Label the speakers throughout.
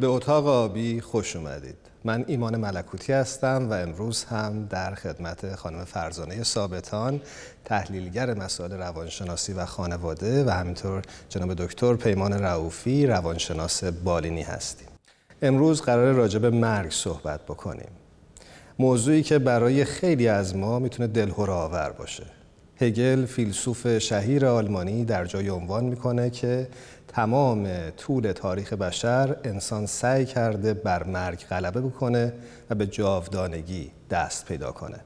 Speaker 1: به اتاق آبی خوش اومدید. من ایمان ملکوتی هستم و امروز هم در خدمت خانم فرزانه ثابتان تحلیلگر مسائل روانشناسی و خانواده و همینطور جناب دکتر پیمان رعوفی روانشناس بالینی هستیم. امروز قرار راجع به مرگ صحبت بکنیم. موضوعی که برای خیلی از ما می‌تونه دلهور آور باشه. هگل فیلسوف شهیر آلمانی در جای عنوان می‌کنه که تمام طول تاریخ بشر انسان سعی کرده بر مرگ غلبه بکنه و به جاودانگی دست پیدا کنه.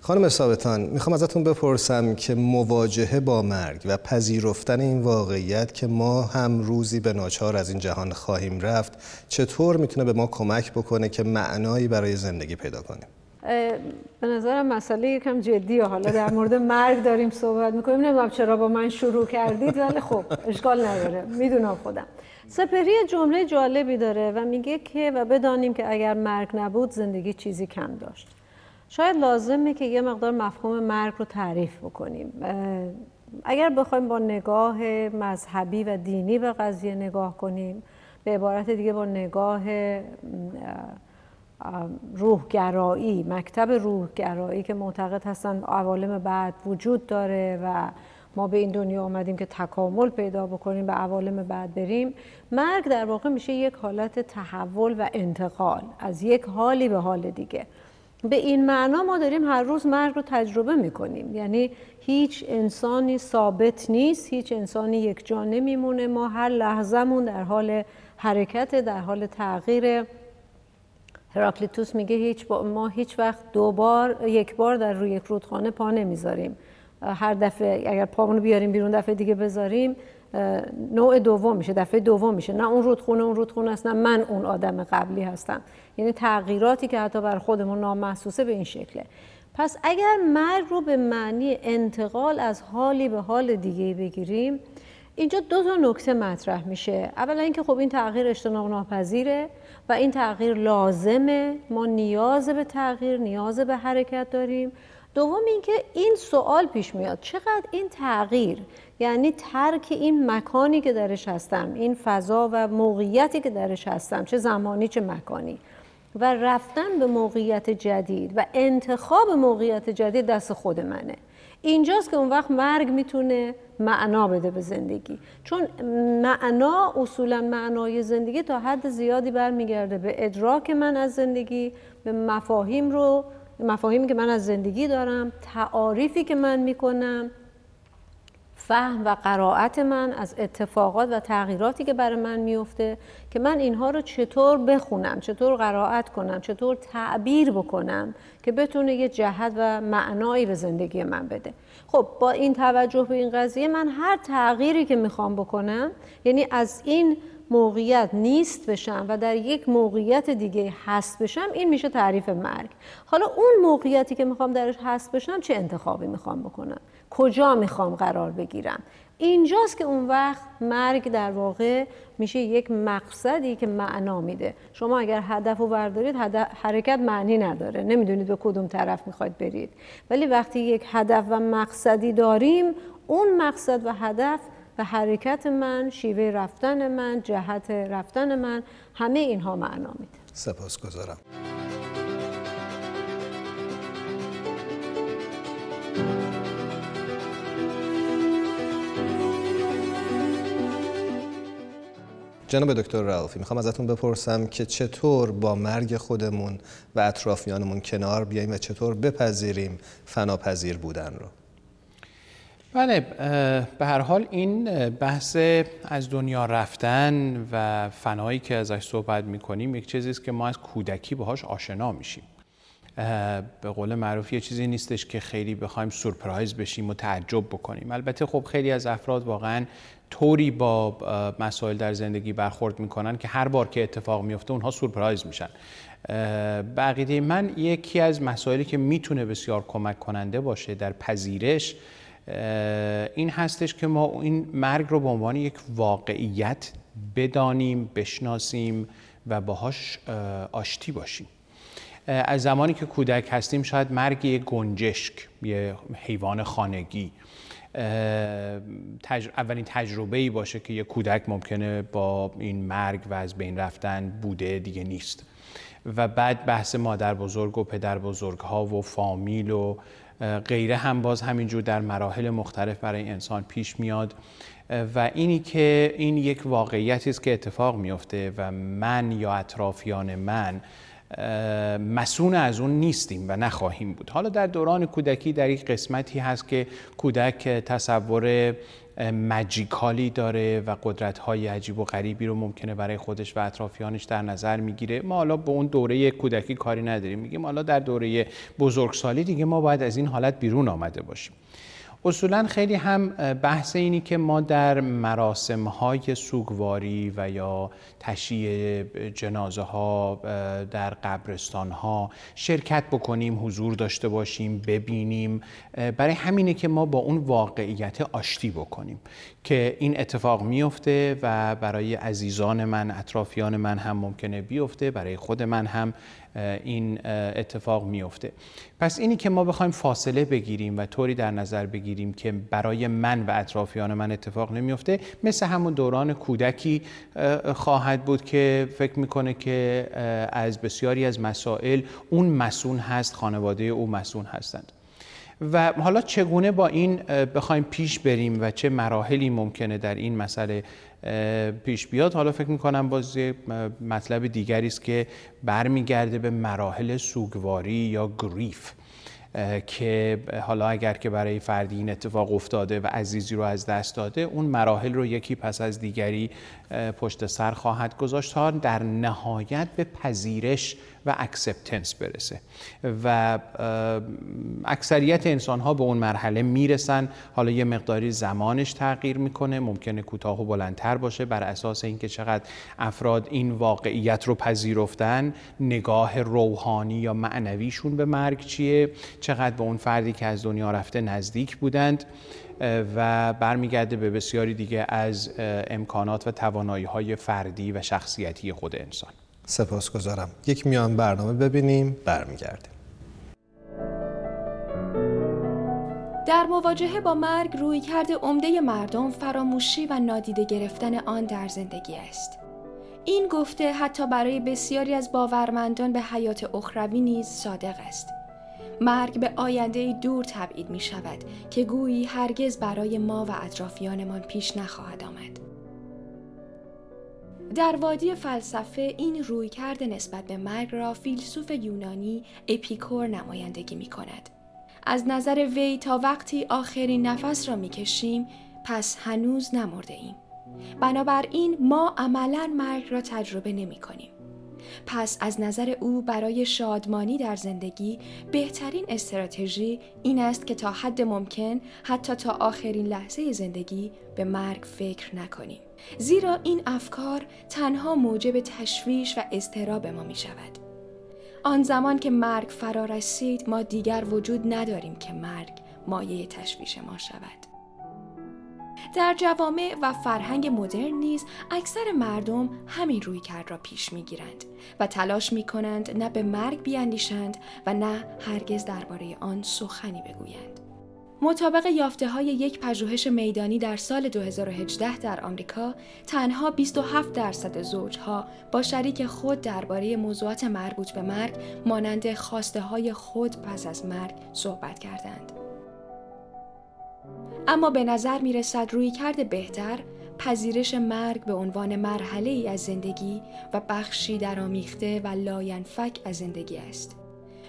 Speaker 1: خانم ثابتان می‌خوام ازتون بپرسم که مواجهه با مرگ و پذیرفتن این واقعیت که ما هم روزی به ناچار از این جهان خواهیم رفت چطور می‌تونه به ما کمک بکنه که معنایی برای زندگی پیدا کنیم؟
Speaker 2: به نظرم مسئله یکم جدیه. حالا در مورد مرگ داریم صحبت می‌کنیم. نمی‌دونم چرا با من شروع کردید ولی خب اشکال نداره. می‌دونم خودم. سپری جمله جالبی داره و میگه که و بدانیم که اگر مرگ نبود زندگی چیزی کم داشت. شاید لازمه که یه مقدار مفهوم مرگ رو تعریف بکنیم. اگر بخوایم با نگاه مذهبی و دینی به قضیه نگاه کنیم به عبارت دیگه با نگاه روحگرایی مکتب روحگرایی که معتقد هستن عوالم بعد وجود داره و ما به این دنیا آمدیم که تکامل پیدا بکنیم به عوالم بعد بریم. مرگ در واقع میشه یک حالت تحول و انتقال از یک حالی به حال دیگه. به این معنا ما داریم هر روز مرگ رو تجربه می‌کنیم. یعنی هیچ انسانی ثابت نیست هیچ انسانی یک جا نمیمونه. ما هر لحظهمون در حال حرکت در حال تغییر هراکلیتوس میگه هیچ ما هیچ وقت دو بار یک بار در روی یک رودخانه پا نمی‌ذاریم. هر دفعه اگر پامونو بیاریم بیرون دفعه دیگه بذاریم نوع دوم میشه دفعه دوم میشه. نه اون رودخونه اون رودخونه است نه من اون آدم قبلی هستم. یعنی تغییراتی که حتی بر خودمون نامحسوسه به این شکله. پس اگر مرگ رو به معنی انتقال از حالی به حال دیگه بگیریم اینجا دو تا نکته مطرح میشه. اولا اینکه خب این تغییر اجتناب ناپذیره. و این تغییر لازمه. ما نیاز به تغییر نیاز به حرکت داریم. دوم اینکه این سوال پیش میاد چقدر این تغییر یعنی ترک این مکانی که درش هستم این فضا و موقعیتی که درش هستم چه زمانی چه مکانی و رفتن به موقعیت جدید و انتخاب موقعیت جدید دست خود منه. اینجاست که اون وقت مرگ می‌تونه معنا بده به زندگی. چون معنا اصولا معنای زندگی تا حد زیادی برمیگرده به ادراک من از زندگی به مفاهیم رو مفاهیمی که من از زندگی دارم تعاریفی که من می‌کنم. فهم و قرائت من از اتفاقات و تغییراتی که برای من میفته که من اینها رو چطور بخونم چطور قرائت کنم چطور تعبیر بکنم که بتونه یه جهت و معنایی به زندگی من بده. خب با این توجه به این قضیه من هر تغییری که می‌خوام بکنم یعنی از این موقعیت نیست بشم و در یک موقعیت دیگه هست بشم این میشه تعریف مرگ. حالا اون موقعیتی که می‌خوام درش هست بشم چه انتخابی می‌خوام بکنم؟ کجا می‌خوام قرار بگیرم؟ اینجاست که اون وقت مرگ در واقع میشه یک مقصدی که معنا میده. شما اگر هدف رو بردارید حرکت معنی نداره. نمی‌دونید به کدوم طرف می‌خواید برید. ولی وقتی یک هدف و مقصدی داریم اون مقصد و هدف و حرکت من شیوه رفتن من جهت رفتن من همه اینها معنا میده.
Speaker 1: سپاسگزارم. جناب دکتر رعوفی می‌خوام ازتون بپرسم که چطور با مرگ خودمون و اطرافیانمون کنار بیاییم و چطور بپذیریم فناپذیر بودن رو؟
Speaker 3: بله به هر حال این بحث از دنیا رفتن و فنایی که ازش صحبت می‌کنیم یک چیزی است که ما از کودکی باهاش آشنا میشیم. به قول معروف یه چیزی نیستش که خیلی بخوایم سورپرایز بشیم و تعجب بکنیم. البته خب خیلی از افراد واقعا طوری با مسائل در زندگی برخورد می‌کنن که هر بار که اتفاق میفته اونها سورپرایز میشن. بقیده من یکی از مسائلی که می‌تونه بسیار کمک کننده باشه در پذیرش این هستش که ما این مرگ رو به عنوان یک واقعیت بدانیم بشناسیم و باهاش آشتی باشیم. از زمانی که کودک هستیم شاید مرگ یک گنجشک یه حیوان خانگی. اولین تجربه ای باشه که یه کودک ممکنه با این مرگ و از بین رفتن بوده دیگه نیست. و بعد بحث مادر بزرگ و پدر بزرگ ها و فامیل و غیره هم باز همینجور در مراحل مختلف برای انسان پیش میاد. و اینی که این یک واقعیتی است که اتفاق میفته و من یا اطرافیان من مسون از اون نیستیم و نخواهیم بود. حالا در دوران کودکی در یک قسمتی هست که کودک تصور مجیکالی داره و قدرت های عجیب و غریبی رو ممکنه برای خودش و اطرافیانش در نظر می‌گیره. ما حالا به اون دوره کودکی کاری نداریم. میگیم حالا در دوره بزرگسالی دیگه ما باید از این حالت بیرون آمده باشیم. اصولا خیلی هم بحث اینی که ما در مراسم های سوگواری و یا تشییع جنازه ها در قبرستان ها شرکت بکنیم حضور داشته باشیم ببینیم برای همینه که ما با اون واقعیت آشتی بکنیم. که این اتفاق میفته و برای عزیزان من اطرافیان من هم ممکنه بیفته برای خود من هم این اتفاق میفته پس اینی که ما بخوایم فاصله بگیریم و طوری در نظر بگیریم که برای من و اطرافیان من اتفاق نمیفته مثل همون دوران کودکی خواهد بود که فکر می‌کنه که از بسیاری از مسائل اون مسون هست خانواده او مسون هستند. و حالا چگونه با این بخوایم پیش بریم و چه مراحلی ممکنه در این مسئله پیش بیاد؟ حالا فکر می‌کنم باز مطلب دیگری است که برمیگرده به مراحل سوگواری یا grief که حالا اگر که برای فردی این اتفاق افتاده و عزیزی رو از دست داده اون مراحل رو یکی پس از دیگری پشت سر خواهد گذاشت تا در نهایت به پذیرش و acceptance برسه. و اکثریت انسان ها به اون مرحله می‌رسن. حالا یه مقداری زمانش تغییر می‌کنه. ممکنه کوتاه و بلندتر باشه. بر اساس اینکه چقدر افراد این واقعیت رو پذیرفتن نگاه روحانی یا معنویشون به مرگ چیه؟ چقدر به اون فردی که از دنیا رفته نزدیک بودند؟ و برمیگرده به بسیاری دیگه از امکانات و توانایی های فردی و شخصیتی خود انسان.
Speaker 1: سپاسگزارم یک میان برنامه ببینیم برمیگردیم
Speaker 4: در مواجهه با مرگ روی کرده عمده مردم فراموشی و نادیده گرفتن آن در زندگی است. این گفته حتی برای بسیاری از باورمندان به حیات اخروی نیز صادق است. مرگ به آینده دور تبعید می شود که گویی هرگز برای ما و اطرافیانمان پیش نخواهد آمد. در وادی فلسفه این رویکرد نسبت به مرگ را فیلسوف یونانی اپیکور نمایندگی می کند. از نظر وی تا وقتی آخرین نفس را می کشیم پس هنوز نمرده ایم. بنابراین ما عملا مرگ را تجربه نمی کنیم. پس از نظر او برای شادمانی در زندگی بهترین استراتژی این است که تا حد ممکن حتی تا آخرین لحظه زندگی به مرگ فکر نکنیم. زیرا این افکار تنها موجب تشویش و اضطراب ما می شود. آن زمان که مرگ فرا رسید ما دیگر وجود نداریم که مرگ مایه تشویش ما شود. در جوامع و فرهنگ مدرن نیز اکثر مردم همین روی کرد را پیش می گیرند و تلاش می کنند نه به مرگ بیاندیشند و نه هرگز درباره آن سخنی بگویند. مطابق یافته های یک پژوهش میدانی در سال 2018 در آمریکا تنها 27 درصد زوجها با شریک خود درباره موضوعات مربوط به مرگ مانند خواسته های خود پس از مرگ صحبت کردند. اما به نظر می رسد روی کرده بهتر پذیرش مرگ به عنوان مرحله ای از زندگی و بخشی آمیخته و لاینفک از زندگی است.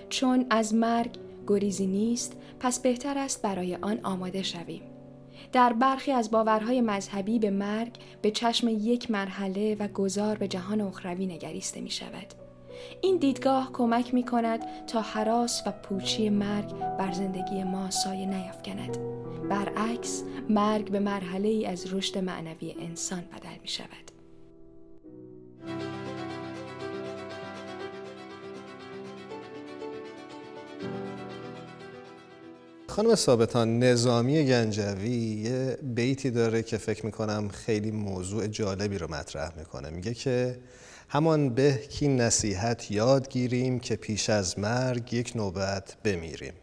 Speaker 4: چون از مرگ گریزی نیست پس بهتر است برای آن آماده شویم. در برخی از باورهای مذهبی به مرگ به چشم یک مرحله و گذار به جهان اخروی نگریسته می شود. این دیدگاه کمک می کند تا حراس و پوچی مرگ بر زندگی ما سایه نیفکند. برعکس مرگ به مرحله ای از رشد معنوی انسان بدل می شود.
Speaker 1: خانم ثابتان نظامی گنجوی یه بیتی داره که فکر می‌کنم خیلی موضوع جالبی رو مطرح می‌کنه میگه که همان به کی نصیحت یاد گیریم که پیش از مرگ یک نوبت بمیریم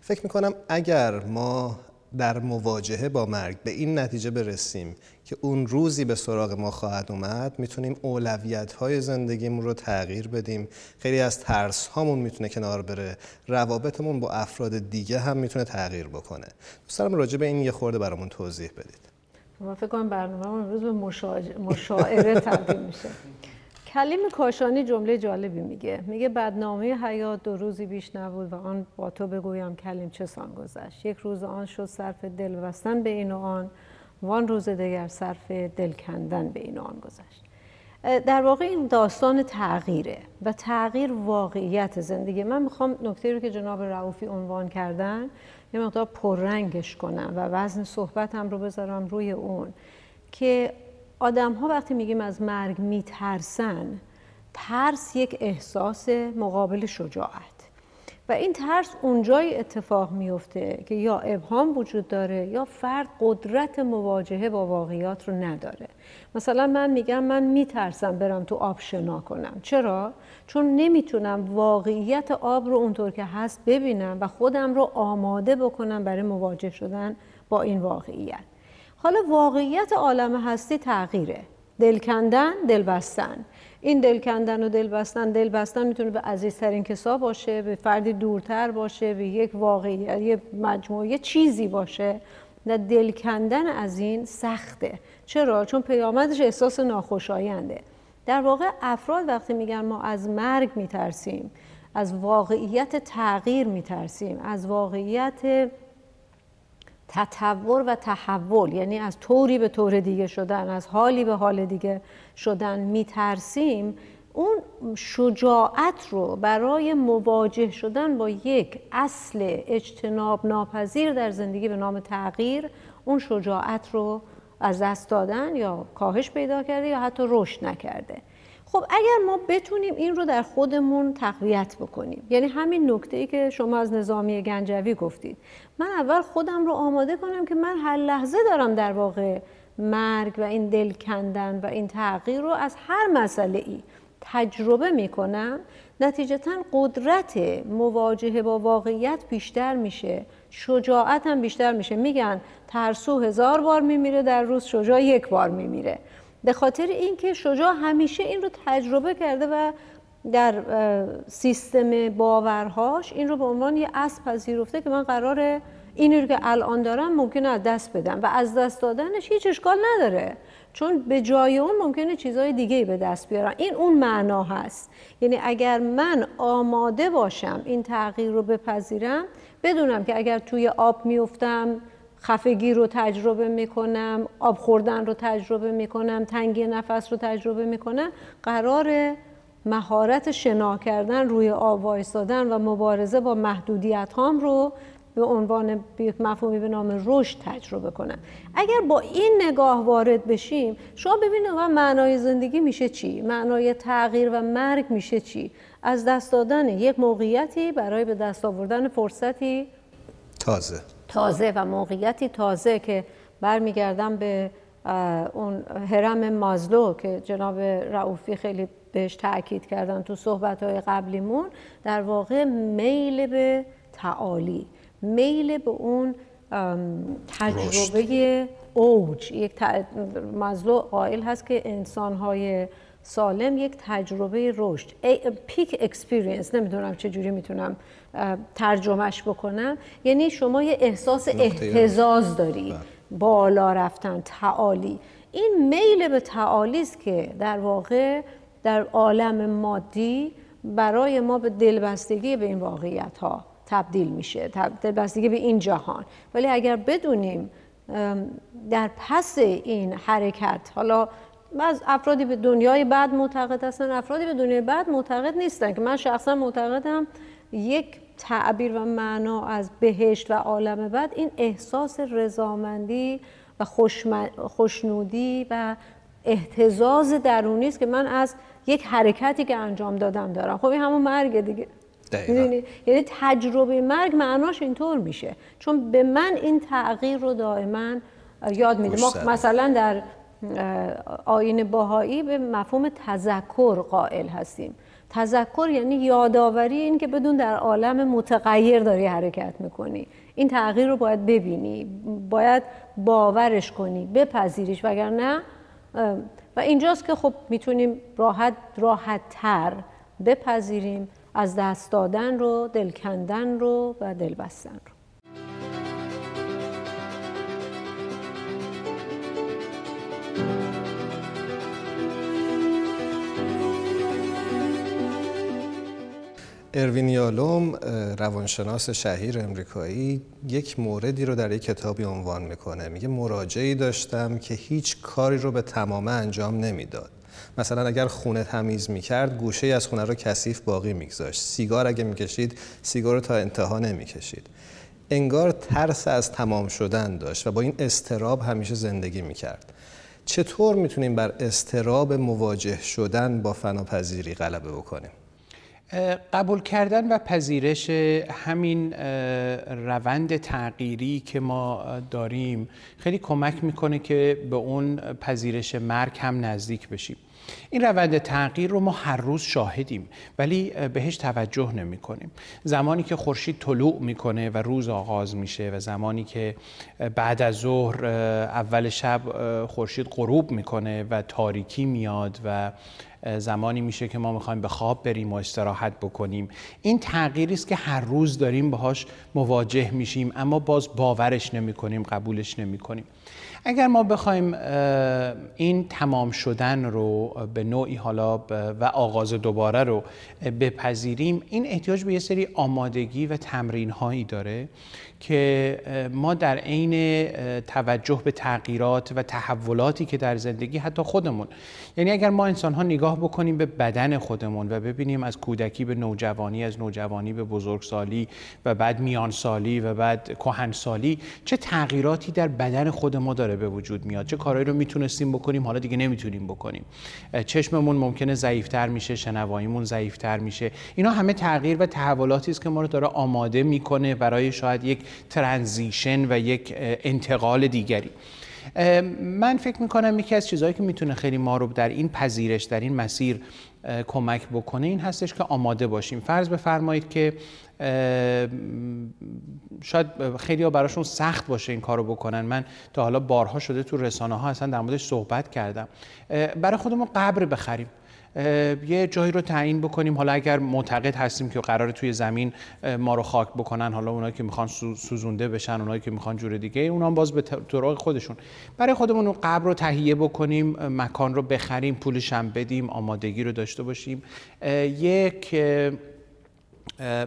Speaker 1: فکر می‌کنم اگر ما در مواجهه با مرگ به این نتیجه برسیم که اون روزی به سراغ ما خواهد اومد می‌تونیم اولویت های زندگیمون رو تغییر بدیم. خیلی از ترس هامون می‌تونه کنار بره. روابطمون با افراد دیگه هم می‌تونه تغییر بکنه. دوست دارم راجع به این یه خورده برامون توضیح بدید.
Speaker 2: من فکر کنم برنامه امروز به مشاعره تبدیل میشه. کلیم کاشانی جمله جالبی میگه. میگه بدنامه حیات دو روزی بیش نبود و آن با تو بگویم کلیم چه سان گذشت. یک روز آن شد صرف دل بستن به این و آن وان روز دیگر صرف دل کندن به این و آن گذشت. در واقع این داستان تغییره و تغییر واقعیت زندگی. من می‌خوام نکته رو که جناب رعوفی عنوان کردن یه مقدار پررنگش کنم و وزن صحبتم رو بذارم روی اون که آدم ها وقتی میگیم از مرگ میترسن ترس یک احساس مقابل شجاعت. و این ترس اونجای اتفاق میفته که یا ابهام وجود داره یا فرد قدرت مواجهه با واقعیات رو نداره. مثلا من میگم من میترسم برم تو آب شنا کنم. چرا؟ چون نمی‌تونم واقعیت آب رو اونطور که هست ببینم و خودم رو آماده بکنم برای مواجه شدن با این واقعیت. حالا واقعیت عالم هستی تغییره. دل کندن دل بستن این دل کندن و دل بستن دل بستن می‌تونه به عزیزترین کسا باشه به فردی دورتر باشه به یک واقعیت یه مجموعه چیزی باشه. و دل کندن از این سخته. چرا؟ چون پیامدش احساس ناخوشاینده. در واقع افراد وقتی میگن ما از مرگ میترسیم از واقعیت تغییر میترسیم از واقعیت تطور و تحول یعنی از طوری به طور دیگه شدن از حالی به حال دیگه شدن میترسیم اون شجاعت رو برای مواجه شدن با یک اصل اجتناب ناپذیر در زندگی به نام تغییر اون شجاعت رو از دست دادن یا کاهش پیدا کرده یا حتی رشد نکرده. خب اگر ما بتونیم این رو در خودمون تقویت بکنیم یعنی همین نکته ای که شما از نظامی گنجوی گفتید. من اول خودم رو آماده کنم که من هر لحظه دارم در واقع مرگ و این دل کندن و این تغییر رو از هر مسئله ای تجربه می کنم نتیجتا قدرت مواجهه با واقعیت بیشتر میشه شجاعت هم بیشتر میشه. میگن ترسو هزار بار میمیره در روز شجاع یک بار میمیره. به خاطر اینکه شجاع همیشه این رو تجربه کرده و در سیستم باورهاش این رو به عنوان یه اصل پذیرفته که من قراره این رو که الان دارم ممکنه از دست بدم و از دست دادنش هیچ اشکال نداره. چون به جای اون ممکنه چیزهای دیگه به دست بیارم این اون معنا هست. یعنی اگر من آماده باشم این تغییر رو بپذیرم بدونم که اگر توی آب میفتم خفگی رو تجربه می‌کنم آب خوردن رو تجربه می‌کنم تنگی نفس رو تجربه می‌کنم قرار مهارت شنا کردن روی آب وایستادن و مبارزه با محدودیت هام رو به عنوان مفهومی به نام رشد تجربه کنم. اگر با این نگاه وارد بشیم شما ببینید معنای زندگی میشه چی؟ معنای تغییر و مرگ میشه چی؟ از دست دادن یک موقعیتی برای به دست آوردن فرصتی
Speaker 1: تازه.
Speaker 2: تازه و موقعیتی تازه که برمیگردم به اون هرم مازلو که جناب رئوفی خیلی بهش تاکید کردن تو صحبت های قبلیمون در واقع میل به تعالی میل به اون تجربه اوج. یک مازلو قائل هست که انسان های سالم یک تجربه رشد. peak experience نمی‌دونم چه جوری می‌تونم ترجمهش بکنم. یعنی شما یه احساس اهتزاز داری. بله. بالا رفتن تعالی. این میل به تعالی است که در واقع در عالم مادی برای ما به دلبستگی به این واقعیت ها تبدیل میشه دلبستگی به این جهان. ولی اگر بدونیم در پس این حرکت حالا از افرادی به دنیای بعد معتقد هستن افرادی به دنیای بعد معتقد نیستن که من شخصا معتقدم یک تعبیر و معنا از بهشت و عالم بعد این احساس رضامندی و خوشنودی و احتزاز درونی است که من از یک حرکتی که انجام دادم دارم. خب این همون مرگ دیگه. یعنی تجربه مرگ معناش اینطور میشه. چون به من این تغییر رو دائما یاد میده. ما مثلا در آین باهایی به مفهوم تذکر قائل هستیم. تذکر یعنی یادآوری این که بدون در عالم متغیر داری حرکت می‌کنی. این تغییر رو باید ببینی باید باورش کنی بپذیریش وگرنه و اینجاست که خب می‌تونیم راحت راحت تر بپذیریم از دست دادن رو دل کندن رو و دل بستن رو.
Speaker 1: اروین یالوم روانشناس شهیر امریکایی یک موردی رو در یک کتابی عنوان می‌کنه. میگه مراجعی داشتم که هیچ کاری رو به تمامه انجام نمی‌داد. مثلا اگر خونه تمیز می‌کرد گوشه از خونه رو کثیف باقی میگذاشت. سیگار اگه می‌کشید سیگار رو تا انتها نمی‌کشید. انگار ترس از تمام شدن داشت و با این استراب همیشه زندگی می‌کرد. چطور می‌تونیم بر استراب مواجه شدن با فناپذیری غلبه بکنیم؟
Speaker 3: قبول کردن و پذیرش همین روند تغییری که ما داریم خیلی کمک می‌کنه که به اون پذیرش مرگ هم نزدیک بشیم. این روند تغییر رو ما هر روز شاهدیم ولی بهش توجه نمی کنیم. زمانی که خورشید طلوع می‌کنه و روز آغاز میشه و زمانی که بعد از ظهر اول شب خورشید غروب می‌کنه و تاریکی میاد و زمانی میشه که ما می‌خوایم به خواب بریم و استراحت بکنیم. این تغییری است که هر روز داریم باهاش مواجه میشیم اما باز باورش نمی کنیم قبولش نمی کنیم. اگر ما بخوایم این تمام شدن رو به نوعی حالا و آغاز دوباره رو بپذیریم این احتیاج به یه سری آمادگی و تمرین هایی داره که ما در عین توجه به تغییرات و تحولاتی که در زندگی حتی خودمون. یعنی اگر ما انسان ها نگاه بکنیم به بدن خودمون و ببینیم از کودکی به نوجوانی از نوجوانی به بزرگسالی و بعد میانسالی و بعد کهنسالی چه تغییراتی در بدن خود ما داره؟ به وجود میاد. چه کارهایی رو می‌تونستیم بکنیم؟ حالا دیگه نمی‌تونیم بکنیم. چشممون ممکنه ضعیفتر میشه شنواییمون ضعیفتر میشه. اینا همه تغییر و تحولاتی است که ما رو داره آماده می‌کنه برای شاید یک ترانزیشن و یک انتقال دیگری. من فکر می‌کنم یکی از چیزهایی که می‌تونه خیلی ما رو در این پذیرش در این مسیر کمک بکنه این هستش که آماده باشیم. فرض بفرمایید که شاید خیلی ها براشون سخت باشه این کارو بکنن. من تا حالا بارها شده تو رسانه ها اصلا در موردش صحبت کردم. برای خودمون قبر بخریم. یه جایی رو تعیین بکنیم. حالا اگر معتقد هستیم که قرار توی زمین ما رو خاک بکنن حالا اونایی که می‌خوان سوزونده بشن اونایی که می‌خوان جور دیگه اونا باز به طرق خودشون. برای خودمون اون قبر رو تهیه بکنیم مکان رو بخریم پولش هم بدیم آمادگی رو داشته باشیم. یک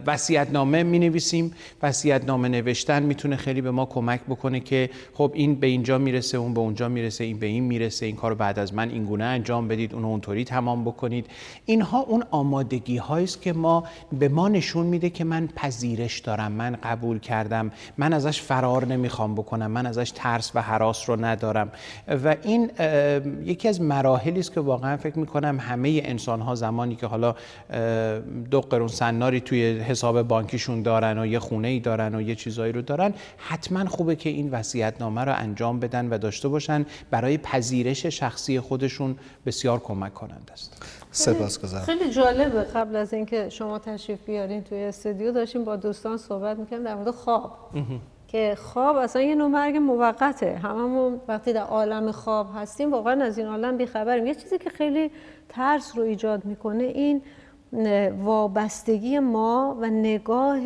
Speaker 3: وصیت نامه می نویسیم وصیت نامه نوشتن می‌تونه خیلی به ما کمک بکنه که خب این به اینجا می‌رسه اون به اونجا می‌رسه این به این می‌رسه این کارو بعد از من این گونه انجام بدید اون اونطوری تمام بکنید. اینها اون آمادگی هایی است که ما به ما نشون میده که من پذیرش دارم من قبول کردم من ازش فرار نمی‌خوام بکنم من ازش ترس و حراس رو ندارم. و این یکی از مراحلی است که واقعا فکر می‌کنم همه انسان ها زمانی که حالا دو قرون سناری توی حساب بانکیشون دارن و یه خونه ای دارن و یه چیزایی رو دارن حتما خوبه که این نامه رو انجام بدن و داشته باشن. برای پذیرش شخصی خودشون بسیار کمک کنند است.
Speaker 1: سپاسگزارم
Speaker 2: خیلی جالبه. قبل از اینکه شما تشریف بیارین توی استودیو داشتیم با دوستان صحبت می‌کنیم در مورد خواب. که خواب اصلا یه نوع مرگ موقته. هممون وقتی در عالم خواب هستیم واقعا از این عالم بیخبریم. یه چیزی که خیلی ترس رو ایجاد می‌کنه این وابستگی ما و نگاه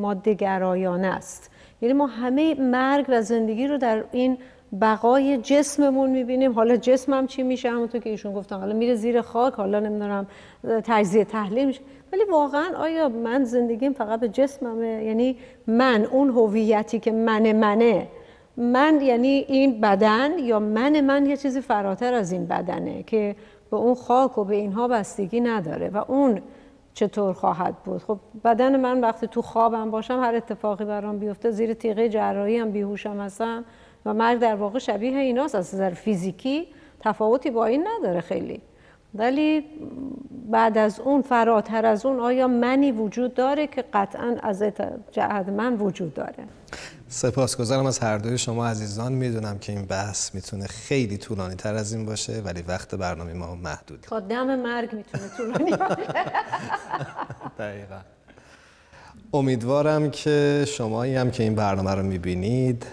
Speaker 2: مادهگرایانه است. یعنی ما همه مرگ و زندگی رو در این بقای جسممون می‌بینیم. حالا جسمم چی میشه؟ همونطور که ایشون گفتن. حالا میره زیر خاک حالا نمی‌دونم تجزیه تحلیل میشه. ولی واقعا آیا من زندگیم فقط به جسممه؟ یعنی من اون هویتی که من منه من یعنی این بدن یا من من یه چیزی فراتر از این بدنه که به اون خاک و به اینها بستگی نداره و اون چطور خواهد بود؟ خب بدن من وقتی تو خوابم باشم هر اتفاقی برام بیفته زیر تیغه جراحی هم بیهوشم هستم و مرگ در واقع شبیه ایناست. از نظر فیزیکی تفاوتی با این نداره خیلی. ولی بعد از اون فراتر از اون آیا منی وجود داره که قطعا از جهت من وجود داره؟
Speaker 1: سپاسگزارم از هر دوی شما عزیزان. می‌دونم که این بحث می‌تونه خیلی طولانی تر از این باشه ولی وقت برنامه ما محدود
Speaker 2: تا دم مرگ می‌تونه طولانی باشه.
Speaker 1: دقیقا. امیدوارم که شمایی هم که این برنامه رو می‌بینید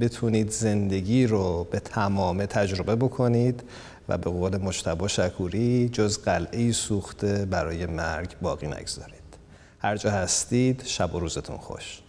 Speaker 1: بتونید زندگی رو به تمام تجربه بکنید و به قول مجتبا شکوری جز قلعه سوخته برای مرگ باقی نگذارید. هر جا هستید شب و روزتون خوش.